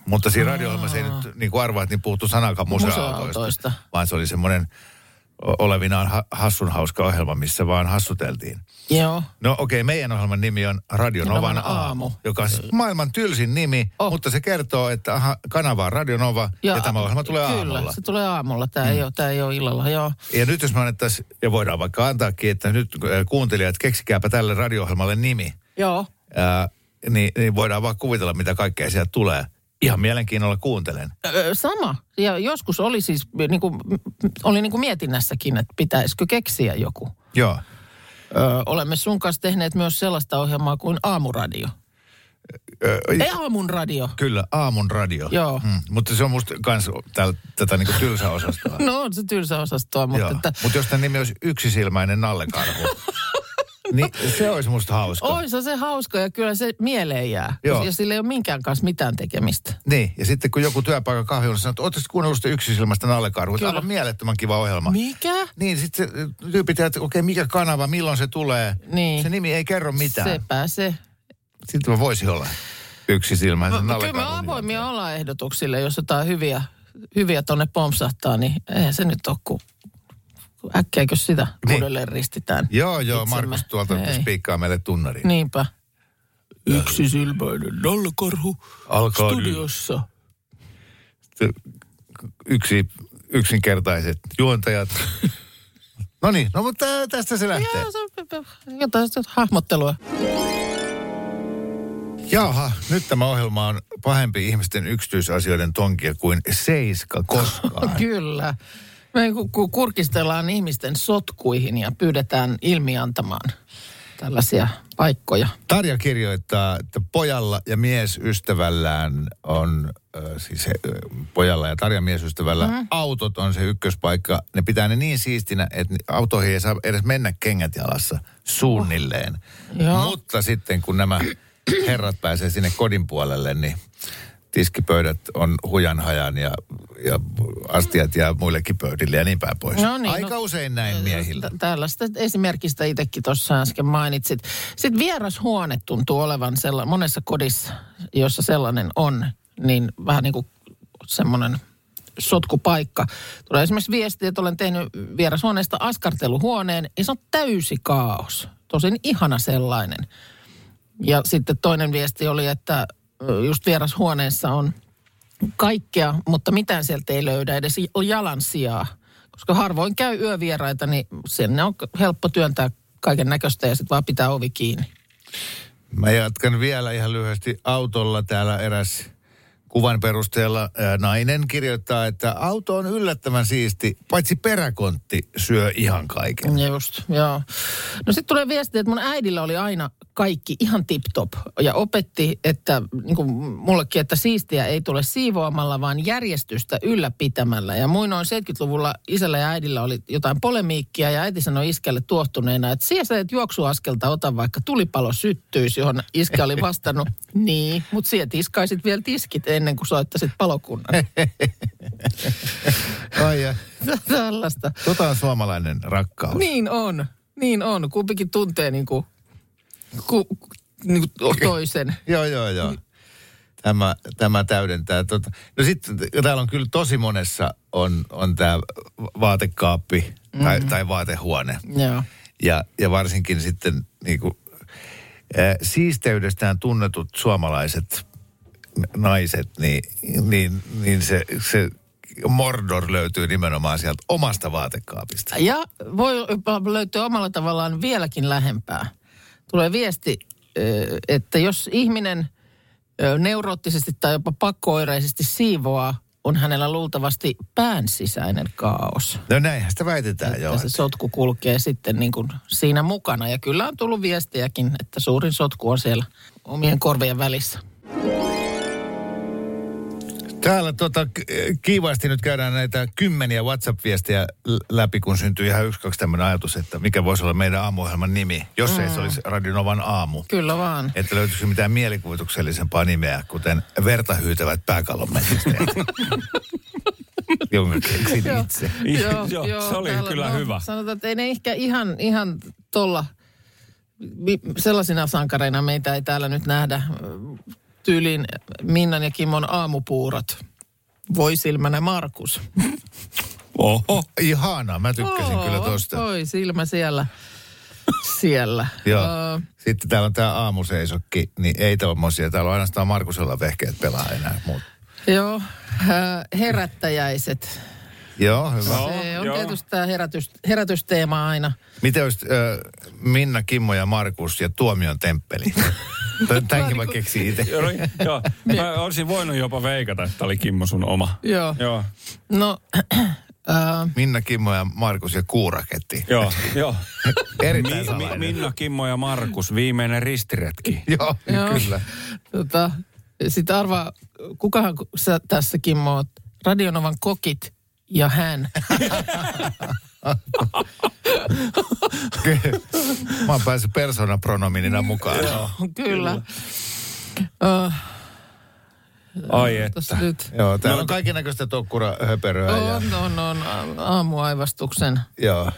[SPEAKER 5] Mutta siinä radio-ohjelmassa ei nyt, niin kuin arvaat, niin puhuttu sanakaan museoautoista,
[SPEAKER 4] Museoautoista.
[SPEAKER 5] vaan se oli semmoinen olevinaan ha- hassun hauska ohjelma, missä vaan hassuteltiin.
[SPEAKER 4] joo.
[SPEAKER 5] No okei, okay, meidän ohjelman nimi on Radio Novan aamu,
[SPEAKER 4] aamu.
[SPEAKER 5] joka on siis maailman tylsin nimi,
[SPEAKER 4] Oh.
[SPEAKER 5] mutta se kertoo, että aha, kanava on Radio Nova ja, ja tämä ohjelma tulee
[SPEAKER 4] kyllä,
[SPEAKER 5] aamulla.
[SPEAKER 4] se tulee aamulla. Tämä, mm. ei, ole, tämä ei ole illalla, joo.
[SPEAKER 5] Ja nyt jos me annettaisiin, ja voidaan vaikka antaakin, että nyt äh, kuuntelijat, keksikääpä tälle radio-ohjelmalle nimi,
[SPEAKER 4] Joo,
[SPEAKER 5] ää, niin, niin voidaan vaan kuvitella, mitä kaikkea sieltä tulee. Ihan mielenkiinnolla kuuntelen.
[SPEAKER 4] Ö, sama. Ja joskus oli siis, niin kuin, oli niin kuin mietinnässäkin, että pitäisikö keksiä joku.
[SPEAKER 5] Joo.
[SPEAKER 4] Ö, olemme sun kanssa tehneet myös sellaista ohjelmaa kuin Aamuradio.
[SPEAKER 5] Ö,
[SPEAKER 4] Ei Aamun radio.
[SPEAKER 5] Kyllä, aamun radio.
[SPEAKER 4] Joo.
[SPEAKER 5] Mm, mutta se on musta kans täl, tätä niinku tylsä osastoa.
[SPEAKER 4] No on se tylsä osastoa, mutta
[SPEAKER 5] Joo.
[SPEAKER 4] että,
[SPEAKER 5] Mutta jos tämän nimi olisi yksisilmäinen nallekarhu, niin se olisi musta hauska.
[SPEAKER 4] Oisa se hauska ja kyllä se mieleen jää.
[SPEAKER 5] Joo.
[SPEAKER 4] Ja sillä ei ole minkään kanssa mitään tekemistä.
[SPEAKER 5] Niin, ja sitten kun joku työpaikan kahvi on sanoo, että ootteko kuunnellut sitä yksisilmäistä nallekarhua? Aivan mielettömän kiva ohjelma.
[SPEAKER 4] Mikä?
[SPEAKER 5] Niin, sitten se tyyppi tietää, että okei, mikä kanava, milloin se tulee.
[SPEAKER 4] Niin.
[SPEAKER 5] Se nimi ei kerro mitään.
[SPEAKER 4] Sepä se.
[SPEAKER 5] Sitten mä voisi olla yksisilmäisen
[SPEAKER 4] No,
[SPEAKER 5] nallekarhun.
[SPEAKER 4] kyllä me avoimia ollaan ehdotuksille, jos jotain hyviä, hyviä tonne pompsahtaa, niin eihän se nyt ole kuin äkkiäkö sitä
[SPEAKER 5] Niin.
[SPEAKER 4] uudelleen ristitään.
[SPEAKER 5] Joo, joo,
[SPEAKER 4] itsemme.
[SPEAKER 5] Markus tuolta
[SPEAKER 4] Ei.
[SPEAKER 5] spiikkaa meille tunnariin.
[SPEAKER 4] Niinpä. Yksi silmäinen nallekarhu
[SPEAKER 5] Alkaa nyt.
[SPEAKER 4] studiossa.
[SPEAKER 5] Yksi, yksinkertaiset juontajat. no niin, no mutta tästä se lähtee.
[SPEAKER 4] Joo, se on jotain hahmottelua.
[SPEAKER 5] Jaha, nyt tämä ohjelma on pahempi ihmisten yksityisasioiden tonkia kuin Seiska koskaan.
[SPEAKER 4] Kyllä. Me ku- ku- kurkistellaan ihmisten sotkuihin ja pyydetään ilmiantamaan tällaisia paikkoja.
[SPEAKER 5] Tarja kirjoittaa, että pojalla ja miesystävällään on, äh, siis he, pojalla ja Tarja miesystävällä mm. autot on se ykköspaikka. Ne pitää ne niin siistinä, että autoihin ei saa edes mennä kengät jalassa suunnilleen.
[SPEAKER 4] Joo.
[SPEAKER 5] Mutta sitten kun nämä herrat pääsee sinne kodin puolelle, niin tiskipöydät on hujan hajan ja, ja astiat ja muillekin pöydille ja niin päin pois.
[SPEAKER 4] No niin,
[SPEAKER 5] Aika
[SPEAKER 4] no-
[SPEAKER 5] usein näin miehillä.
[SPEAKER 4] Tä- Tällaista esimerkistä itsekin tuossa äsken mainitsit. Sitten vierashuone tuntuu olevan sella, monessa kodissa, jossa sellainen on, niin vähän niin kuin semmoinen sotkupaikka. Tulee esimerkiksi viesti, että olen tehnyt vierashuoneesta askarteluhuoneen ja se on täysi kaos. Tosin ihana sellainen. Ja sitten toinen viesti oli, että just vierashuoneessa on kaikkea, mutta mitään sieltä ei löydä, edes jalan sijaa. Koska harvoin käy yövieraita, niin sinne on helppo työntää kaiken näköistä ja sitten vaan pitää ovi kiinni.
[SPEAKER 5] Mä jatkan vielä ihan lyhyesti autolla. Täällä eräs kuvan perusteella nainen kirjoittaa, että auto on yllättävän siisti, paitsi peräkontti syö ihan kaiken.
[SPEAKER 4] Just, joo. No sitten tulee viesti, että mun äidillä oli aina kaikki ihan tip-top. Ja opetti, että niin kuin mullekin, että siistiä ei tule siivoamalla, vaan järjestystä ylläpitämällä. Ja muinoin 70-luvulla isällä ja äidillä oli jotain polemiikkia ja äiti sanoi iskälle tuohtuneena, että siellä sä et juoksuaskelta ota, vaikka tulipalo syttyisi, johon iskä oli vastannut, niin, mutta siellä tiskaisit vielä tiskit ennen kuin soittaisit palokunnan.
[SPEAKER 5] Ai ja.
[SPEAKER 4] Tällaista.
[SPEAKER 5] Tota on suomalainen rakkaus.
[SPEAKER 4] Niin on, niin on. Kumpikin tuntee niin kuin, ku, ku- niin kuin toisen.
[SPEAKER 5] Joo, joo, joo. Tämä, tämä täydentää. Tota. No sitten täällä on kyllä tosi monessa on, on tämä vaatekaappi tai,
[SPEAKER 4] Mhm.
[SPEAKER 5] tai vaatehuone.
[SPEAKER 4] Joo.
[SPEAKER 5] Ja, ja varsinkin sitten niin kuin, ää, siisteydestään tunnetut suomalaiset naiset, niin, niin, niin se, se Mordor löytyy nimenomaan sieltä omasta vaatekaapista.
[SPEAKER 4] Ja voi löytyä omalla tavallaan vieläkin lähempää. Tulee viesti, että jos ihminen neuroottisesti tai jopa pakkooireisesti siivoaa, on hänellä luultavasti pään sisäinen kaos.
[SPEAKER 5] No näinhän sitä väitetään, joo.
[SPEAKER 4] Ja se sotku kulkee sitten niin kuin siinä mukana. Ja kyllä on tullut viestiäkin, että suurin sotku on siellä omien korvien välissä.
[SPEAKER 5] Täällä tota, kiivaasti nyt käydään näitä kymmeniä WhatsApp-viestejä läpi, kun syntyy ihan yksi, kaksi tämmöinen ajatus, että mikä voisi olla meidän aamuohjelman nimi, jos ei se olisi Radionovan aamu.
[SPEAKER 4] Kyllä vaan.
[SPEAKER 5] Että löytyisikö mitään mielikuvituksellisempaa nimeä, kuten verta hyytävät pääkallonmetsästäjät. Jonka keksin
[SPEAKER 4] Joo.
[SPEAKER 5] itse.
[SPEAKER 6] Joo, se oli
[SPEAKER 4] täällä-
[SPEAKER 6] kyllä hyvä.
[SPEAKER 4] Sanotaan, että ei ne ehkä ihan, ihan tolla, vi- sellaisina sankareina meitä ei täällä nyt nähdä. Tyyliin Minnan ja Kimmon aamupuurot. Voi silmänä Markus.
[SPEAKER 6] Oho.
[SPEAKER 5] Ihanaa, mä tykkäsin kyllä tosta.
[SPEAKER 4] Oi silmä siellä. Siellä.
[SPEAKER 5] Joo.
[SPEAKER 4] Ö,
[SPEAKER 5] Sitten täällä on tämä aamuseisokki, niin ei tommosia. Täällä on ainoastaan Markusella vehkeet pelaa enää muut.
[SPEAKER 4] joo. Ö, herättäjäiset.
[SPEAKER 5] Joo, hyvä.
[SPEAKER 4] Se on tietysti tämä herätys, herätysteema aina.
[SPEAKER 5] Miten olisi äh, Minna, Kimmo ja Markus ja Tuomion temppeli? Tämänkin mä keksin itse.
[SPEAKER 6] Joo, no, joo. Mä olisin voinut jopa veikata, että oli Kimmo sun oma.
[SPEAKER 4] Joo.
[SPEAKER 6] Joo,
[SPEAKER 4] No, ö,
[SPEAKER 5] Minna, Kimmo ja Markus ja kuuraketti.
[SPEAKER 6] joo, joo.
[SPEAKER 5] Erittäin
[SPEAKER 6] Mi, mi. Minna, Kimmo ja Markus, viimeinen ristiretki.
[SPEAKER 5] Joo,
[SPEAKER 4] Joo.
[SPEAKER 5] kyllä.
[SPEAKER 4] Tota, sitten arvaa, kukahan sä tässä Kimmo oot? Radionovan kokit ja hän.
[SPEAKER 5] Mä oon päässyt persoonapronominina mukaan. Joo.
[SPEAKER 4] Kyllä. Uh,
[SPEAKER 6] Ai että.
[SPEAKER 4] Tässä nyt
[SPEAKER 5] Joo, täällä on kaiken näköistä tokkura höperöä. Ja,
[SPEAKER 4] on, on, on a- aamuaivastuksen.
[SPEAKER 5] joo.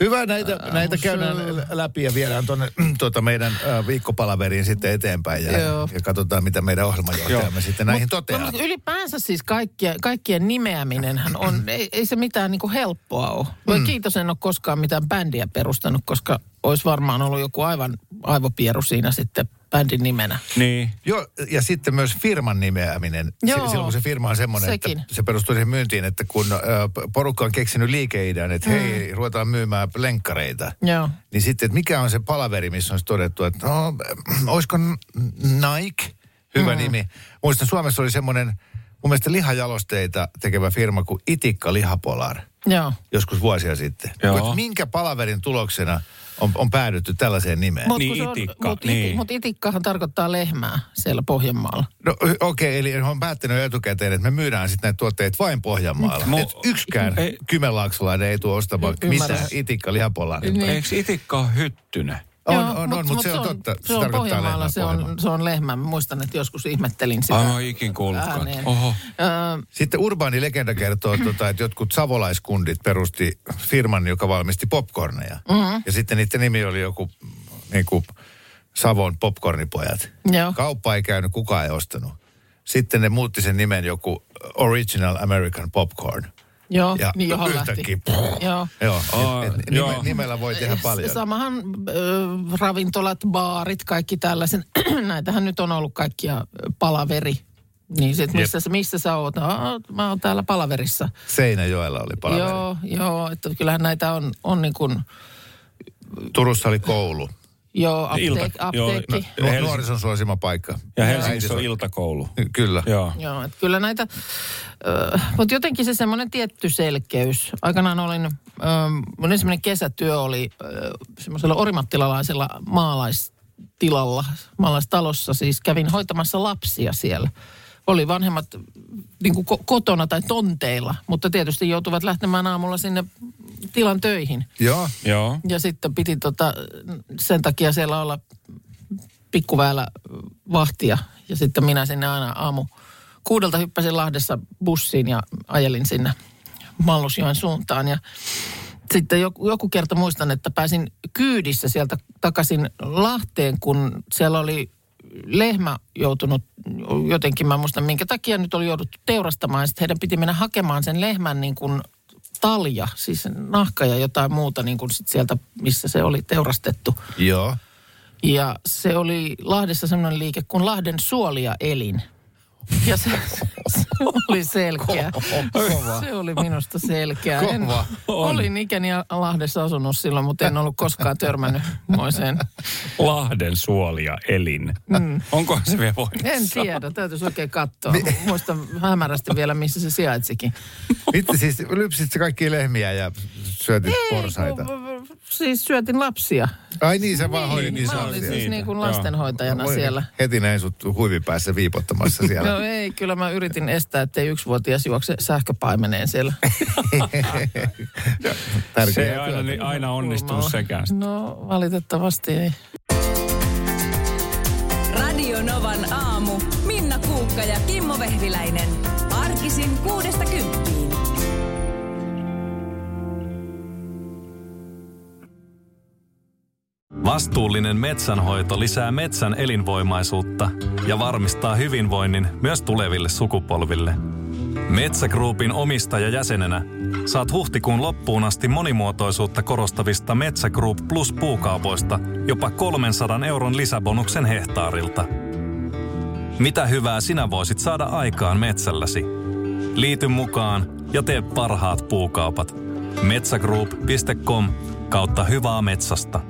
[SPEAKER 5] Hyvä, näitä, näitä
[SPEAKER 4] se
[SPEAKER 5] käydään läpi ja viedään tuonne tuota meidän äh, viikkopalaveriin sitten eteenpäin. Ja,
[SPEAKER 4] Joo.
[SPEAKER 5] ja katsotaan, mitä meidän ohjelmajohtajamme sitten näihin
[SPEAKER 4] No,
[SPEAKER 5] toteaa.
[SPEAKER 4] mutta ylipäänsä siis kaikkien, kaikkien nimeäminenhän on, ei, ei se mitään niin kuin helppoa ole. Mm. Kiitos, en ole koskaan mitään bändiä perustanut, koska olisi varmaan ollut joku aivan aivopieru siinä sitten bändin nimenä.
[SPEAKER 6] Niin.
[SPEAKER 5] Joo, ja sitten myös firman nimeäminen.
[SPEAKER 4] Joo.
[SPEAKER 5] Silloin kun se firma on semmoinen,
[SPEAKER 4] Sekin.
[SPEAKER 5] että se perustuu siihen myyntiin, että kun porukka on keksinyt liikeidean, että hei, ruvetaan myymään lenkkareita.
[SPEAKER 4] Joo.
[SPEAKER 5] Niin sitten, että mikä on se palaveri, missä on todettu, että no, olisiko Nike hyvä mm. nimi. Muistan, Suomessa oli semmoinen, mun mielestä lihajalosteita tekevä firma kuin Itikka Lihapolar,
[SPEAKER 4] Joo.
[SPEAKER 5] joskus vuosia sitten.
[SPEAKER 6] Joo.
[SPEAKER 5] Minkä palaverin tuloksena on, on päädytty tällaiseen nimeen?
[SPEAKER 4] Mutta
[SPEAKER 6] Niin,
[SPEAKER 4] on,
[SPEAKER 6] itikka,
[SPEAKER 4] mut
[SPEAKER 6] niin.
[SPEAKER 4] iti, mut itikkahan tarkoittaa lehmää siellä Pohjanmaalla.
[SPEAKER 5] No okei, okay, eli on päättänyt jo etukäteen, että me myydään sitten näitä tuotteita vain Pohjanmaalla.
[SPEAKER 6] Mu-
[SPEAKER 5] Et yksikään
[SPEAKER 6] ei-
[SPEAKER 5] Kymenlaaksolainen ei tule ostamaan
[SPEAKER 4] Y- ymmärrän.
[SPEAKER 5] mitään itikka lihapolaria.
[SPEAKER 4] Niin.
[SPEAKER 6] Eikö itikka ole hyttynen?
[SPEAKER 5] On,
[SPEAKER 4] Joo,
[SPEAKER 5] on, on, mutta se on totta.
[SPEAKER 4] Se on
[SPEAKER 5] tarkoittaa
[SPEAKER 4] Pohjanmaalla, se on, se on lehmä. Mä Muistan, että joskus ihmettelin sitä.
[SPEAKER 6] Oon ikin kuullutkaan.
[SPEAKER 4] ääneen.
[SPEAKER 6] Oho.
[SPEAKER 4] Öö,
[SPEAKER 5] Sitten urbaani legenda kertoo, tota, että jotkut savolaiskundit perusti firman, joka valmisti popcorneja. Mm-hmm. Ja sitten niiden nimi oli joku niin kuin Savon popcornipojat.
[SPEAKER 4] Joo.
[SPEAKER 5] Kauppa ei käynyt, kukaan ei ostanut. Sitten ne muutti sen nimen joku Original American Popcorn.
[SPEAKER 4] Joo,
[SPEAKER 5] Ja
[SPEAKER 4] niin johon lähti. Joo.
[SPEAKER 5] Joo, et, et,
[SPEAKER 6] joo.
[SPEAKER 5] nime, nimellä voi tehdä paljon.
[SPEAKER 4] Samahan ö, ravintolat, baarit, kaikki tällaisen. Näitähän nyt on ollut kaikkia palaveri. Niin sit missä, sä- missä sä oot? Aa, mä oon täällä palaverissa.
[SPEAKER 5] Seinäjoella oli palaveri.
[SPEAKER 4] Joo, joo, että kyllähän näitä on, on niin kuin,
[SPEAKER 5] Turussa oli koulu.
[SPEAKER 4] Joo, apteek,
[SPEAKER 6] Ilta- joo,
[SPEAKER 4] apteekki.
[SPEAKER 6] no, Helsinki-
[SPEAKER 5] nuorison suosima paikka.
[SPEAKER 6] Ja Helsingissä on iltakoulu.
[SPEAKER 5] Kyllä.
[SPEAKER 6] Joo.
[SPEAKER 4] Joo, että kyllä näitä, äh, mutta jotenkin se semmoinen tietty selkeys. Aikanaan olin, äh, mun ensimmäinen kesätyö oli äh, semmoisella orimattilalaisella maalaistilalla, maalaistalossa. Siis kävin hoitamassa lapsia siellä. Oli vanhemmat niin kuin ko- kotona tai tonteilla, mutta tietysti joutuvat lähtemään aamulla sinne tilan töihin.
[SPEAKER 5] Joo.
[SPEAKER 6] Joo.
[SPEAKER 4] Ja sitten piti tota, sen takia siellä olla pikkuväellä vahtia. Ja sitten minä sinne aina aamu kuudelta hyppäsin Lahdessa bussiin ja ajelin sinne Mallusjoen suuntaan. Ja sitten joku, joku kerta muistan, että pääsin kyydissä sieltä takaisin Lahteen, kun siellä oli lehmä joutunut jotenkin, mä en muista minkä takia nyt oli jouduttu teurastamaan. Sitten heidän piti mennä hakemaan sen lehmän niin kuin talja, siis nahka ja jotain muuta niin kuin sit sieltä, missä se oli teurastettu.
[SPEAKER 5] Joo.
[SPEAKER 4] Ja se oli Lahdessa semmoinen liike kuin Lahden suolia elin. Ja se, se oli selkeä.
[SPEAKER 5] Kova.
[SPEAKER 4] Se oli minusta selkeä. En,
[SPEAKER 5] Kova.
[SPEAKER 4] olin ikäni Lahdessa asunut silloin, mutta en ollut koskaan törmännyt moiseen.
[SPEAKER 6] Lahden suolia elin. Mm. Onko se vielä voimassa?
[SPEAKER 4] En tiedä, täytyisi oikein katsoa. Muistan hämärästi vielä, missä se sijaitsikin.
[SPEAKER 5] Mitä siis, lypsit kaikkia lehmiä ja syötit porsaita?
[SPEAKER 4] kun- siis syötin lapsia.
[SPEAKER 5] Ai niin, sä vaan hoidit niissä
[SPEAKER 4] Mä olin
[SPEAKER 5] lapsia.
[SPEAKER 4] siis niin kuin
[SPEAKER 6] Joo.
[SPEAKER 4] lastenhoitajana
[SPEAKER 5] Voi,
[SPEAKER 4] siellä.
[SPEAKER 5] Heti näin sut huivipäässä viipottamassa siellä.
[SPEAKER 4] No ei, kyllä mä yritin estää, ettei yksivuotias juokse sähköpaimeneen siellä.
[SPEAKER 6] Se ei aina, niin aina onnistunut sekään.
[SPEAKER 4] No valitettavasti ei.
[SPEAKER 3] Radio Novan aamu. Minna Kuukka ja Kimmo Vehviläinen. Arkisin kuudesta kymppiin.
[SPEAKER 9] Vastuullinen metsänhoito lisää metsän elinvoimaisuutta ja varmistaa hyvinvoinnin myös tuleville sukupolville. Metsä Groupin omistajajäsenenä saat huhtikuun loppuun asti monimuotoisuutta korostavista Metsä Group Plus puukaupoista jopa 300 euron lisäbonuksen hehtaarilta. Mitä hyvää sinä voisit saada aikaan metsälläsi? Liity mukaan ja tee parhaat puukaupat. Metsägroup.com kautta hyvää metsästä.